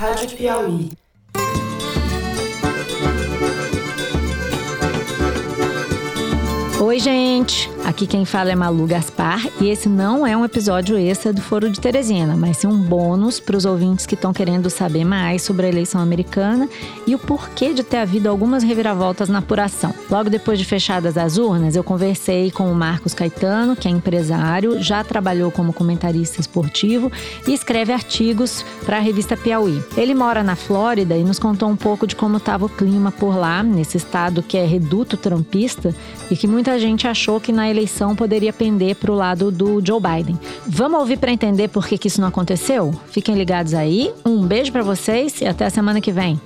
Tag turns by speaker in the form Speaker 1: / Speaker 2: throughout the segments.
Speaker 1: Rádio Piauí.
Speaker 2: Oi, gente! Aqui quem fala é Malu Gaspar e esse não é um episódio extra do Foro de Teresina, mas sim um bônus para os ouvintes que estão querendo saber mais sobre a eleição americana e o porquê de ter havido algumas reviravoltas na apuração. Logo depois de fechadas as urnas, eu conversei com o Marcos Caetano, que é empresário, já trabalhou como comentarista esportivo e escreve artigos para a revista Piauí. Ele mora na Flórida e nos contou um pouco de como estava o clima por lá, nesse estado que é reduto trampista e que muita gente achou que na eleição poderia pender para o lado do Joe Biden. Vamos ouvir para entender por que, que isso não aconteceu? Fiquem ligados aí. Um beijo para vocês e até a semana que vem.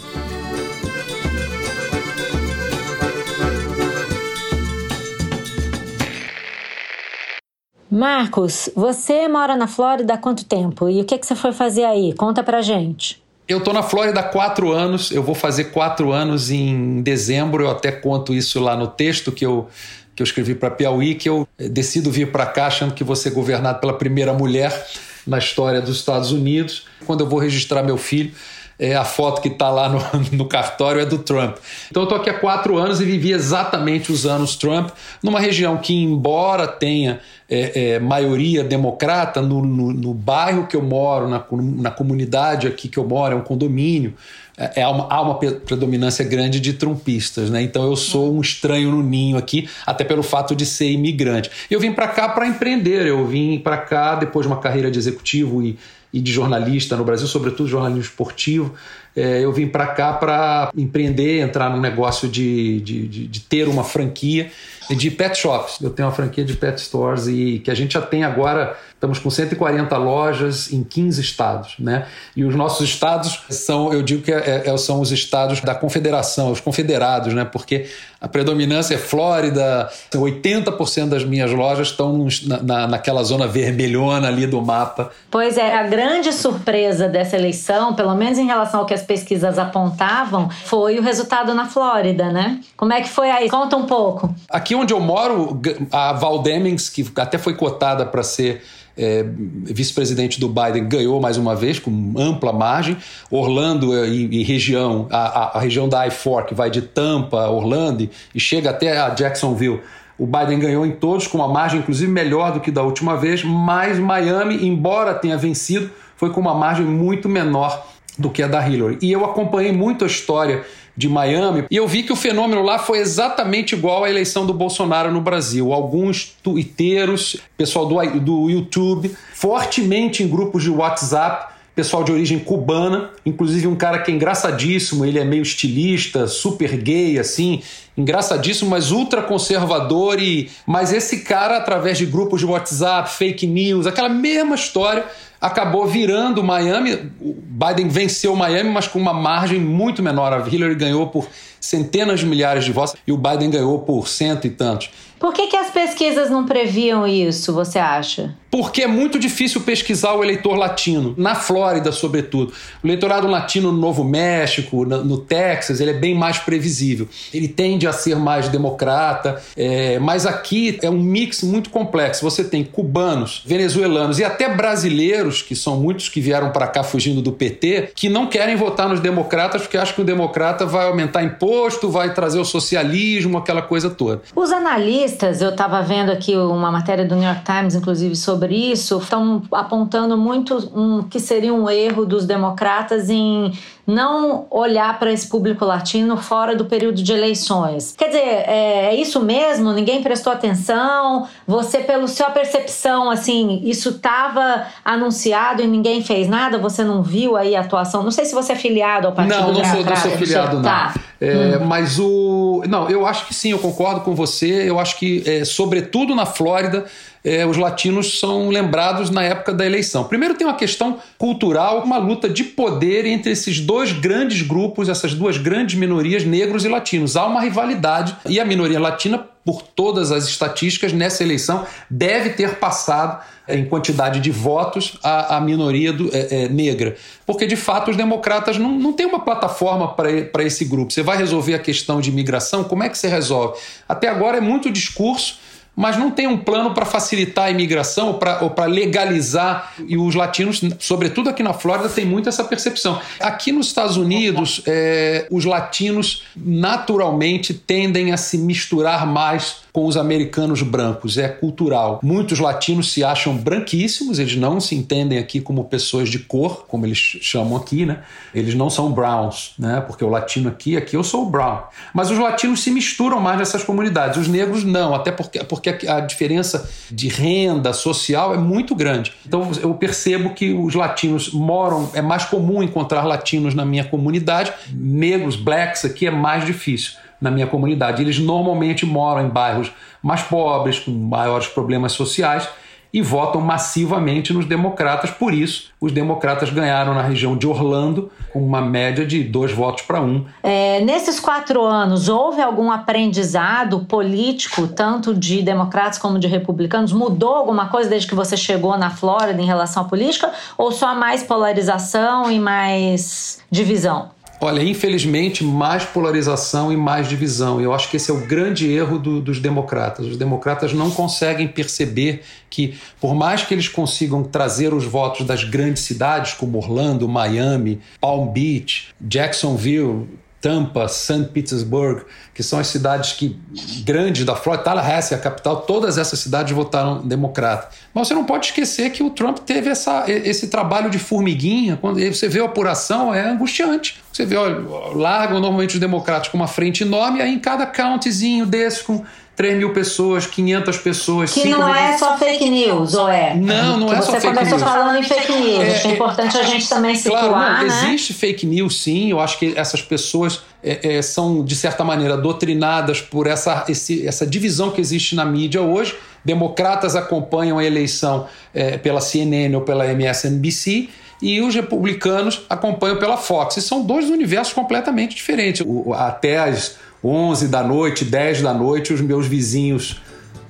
Speaker 2: Marcos, você mora na Flórida há quanto tempo? E o que, que você foi fazer aí? Conta pra gente.
Speaker 3: Eu estou na Flórida há quatro anos, eu vou fazer quatro anos em dezembro, eu até conto isso lá no texto que eu, que eu escrevi para Piauí, que eu decido vir para cá achando que vou ser governado pela primeira mulher na história dos Estados Unidos. Quando eu vou registrar meu filho, é, a foto que está lá no, no, cartório é do Trump. Então eu estou aqui há quatro anos e vivi exatamente os anos Trump, numa região que, embora tenha é, é, maioria democrata, no, no, no, bairro que eu moro, na, na comunidade aqui que eu moro, é um condomínio, é, é uma, há uma predominância grande de trumpistas, né? Então eu sou um estranho no ninho aqui, até pelo fato de ser imigrante. Eu vim para cá para empreender, eu vim para cá depois de uma carreira de executivo e e de jornalista no Brasil, sobretudo jornalismo esportivo. É, eu vim para cá para empreender, entrar num negócio de, de, de, de, ter uma franquia de pet shops. Eu tenho uma franquia de pet stores e que a gente já tem agora Estamos com 140 lojas em 15 estados, né? E os nossos estados são, eu digo que é, é, são os estados da confederação, os confederados, né? Porque a predominância é Flórida, 80% das minhas lojas estão na, na, naquela zona vermelhona ali do mapa.
Speaker 2: Pois é, a grande surpresa dessa eleição, pelo menos em relação ao que as pesquisas apontavam, foi o resultado na Flórida, né? Como é que foi aí? Conta um pouco.
Speaker 3: Aqui onde eu moro, a Val Demings, que até foi cotada para ser é, vice-presidente do Biden, ganhou mais uma vez, com ampla margem. Orlando e, e região, a, a, região da I-4, que vai de Tampa, Orlando e chega até a Jacksonville. O Biden ganhou em todos, com uma margem inclusive melhor do que da última vez, mas Miami, embora tenha vencido, foi com uma margem muito menor do que a da Hillary. E eu acompanhei muito a história de Miami, e eu vi que o fenômeno lá foi exatamente igual à eleição do Bolsonaro no Brasil. Alguns twitteiros, pessoal do, do YouTube, fortemente em grupos de WhatsApp, pessoal de origem cubana, inclusive um cara que é engraçadíssimo, ele é meio estilista, super gay, assim, engraçadíssimo, mas ultra conservador e mas esse cara através de grupos de WhatsApp, fake news, aquela mesma história, acabou virando Miami. O Biden venceu Miami, mas com uma margem muito menor. A Hillary ganhou por centenas de milhares de votos e o Biden ganhou por cento e tantos.
Speaker 2: Por que, que as pesquisas não previam isso, você acha?
Speaker 3: Porque é muito difícil pesquisar o eleitor latino, na Flórida, sobretudo. O eleitorado latino no Novo México, no, Texas, ele é bem mais previsível. Ele tende a ser mais democrata, é, mas aqui é um mix muito complexo. Você tem cubanos, venezuelanos e até brasileiros, que são muitos que vieram para cá fugindo do PT, que não querem votar nos democratas porque acham que o democrata vai aumentar imposto, vai trazer o socialismo, aquela coisa toda.
Speaker 2: Os analistas eu estava vendo aqui uma matéria do New York Times, inclusive, sobre isso, estão apontando muito um, que seria um erro dos democratas em não olhar para esse público latino fora do período de eleições. Quer dizer, é, é, isso mesmo? Ninguém prestou atenção? Você, pela sua percepção, assim, isso estava anunciado e ninguém fez nada? Você não viu aí a atuação? Não sei se você é filiado ao Partido
Speaker 3: Não, não sou, não sou filiado, não. Tá. É, hum. Mas o. Não, eu acho que sim, eu concordo com você. Eu acho que, é, sobretudo na Flórida, é, os latinos são lembrados na época da eleição. Primeiro, tem uma questão cultural, uma luta de poder entre esses dois grandes grupos, essas duas grandes minorias, negros e latinos. Há uma rivalidade e a minoria latina, por todas as estatísticas, nessa eleição deve ter passado é, em quantidade de votos a, a minoria do, é, é, negra. Porque, de fato, os democratas não, não têm uma plataforma para esse grupo. Você vai resolver a questão de imigração? Como é que você resolve? Até agora é muito discurso mas não tem um plano para facilitar a imigração ou para legalizar. E os latinos, sobretudo aqui na Flórida, tem muito essa percepção. Aqui nos Estados Unidos, é, os latinos naturalmente tendem a se misturar mais com os americanos brancos, é cultural. Muitos latinos se acham branquíssimos, eles não se entendem aqui como pessoas de cor, como eles chamam aqui, né? Eles não são browns, né? Porque o latino aqui, aqui eu sou brown. Mas os latinos se misturam mais nessas comunidades, os negros não, até porque, porque a diferença de renda social é muito grande. Então eu percebo que os latinos moram, é mais comum encontrar latinos na minha comunidade, negros, blacks aqui é mais difícil na minha comunidade. Eles normalmente moram em bairros mais pobres, com maiores problemas sociais e votam massivamente nos democratas. Por isso, os democratas ganharam na região de Orlando com uma média de dois votos para um.
Speaker 2: É, nesses quatro anos, houve algum aprendizado político, tanto de democratas como de republicanos? Mudou alguma coisa desde que você chegou na Flórida em relação à política? Ou só mais polarização e mais divisão?
Speaker 3: Olha, infelizmente, mais polarização e mais divisão. Eu acho que esse é o grande erro do, dos democratas. Os democratas não conseguem perceber que, por mais que eles consigam trazer os votos das grandes cidades, como Orlando, Miami, Palm Beach, Jacksonville, Tampa, St. Petersburg, que são as cidades que grandes da Flórida, Tallahassee, a capital, todas essas cidades votaram democrata. Mas você não pode esquecer que o Trump teve essa, esse trabalho de formiguinha. Quando você vê a apuração, é angustiante. Você vê, olha, largam normalmente os democratas com uma frente enorme, aí em cada countyzinho desse com 3 mil pessoas, 500 pessoas.
Speaker 2: Que não mil... é só fake news, ou é?
Speaker 3: Não, não
Speaker 2: que
Speaker 3: é só fake news.
Speaker 2: Você começou falando em fake news. É, é, é importante a gente também situar,
Speaker 3: claro,
Speaker 2: não,
Speaker 3: né? Existe fake news, sim. Eu acho que essas pessoas é, é, são, de certa maneira, doutrinadas por essa, esse, essa divisão que existe na mídia hoje. Democratas acompanham a eleição é, pela CNN ou pela MSNBC e os republicanos acompanham pela Fox. E são dois universos completamente diferentes. O, até as 11 da noite, 10 da noite, os meus vizinhos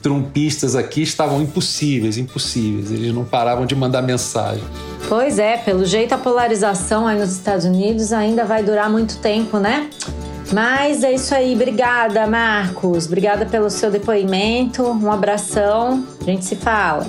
Speaker 3: trumpistas aqui estavam impossíveis, impossíveis. Eles não paravam de mandar mensagem.
Speaker 2: Pois é, pelo jeito a polarização aí nos Estados Unidos ainda vai durar muito tempo, né? Mas é isso aí, obrigada, Marcos. Obrigada pelo seu depoimento. Um abração. A gente se fala.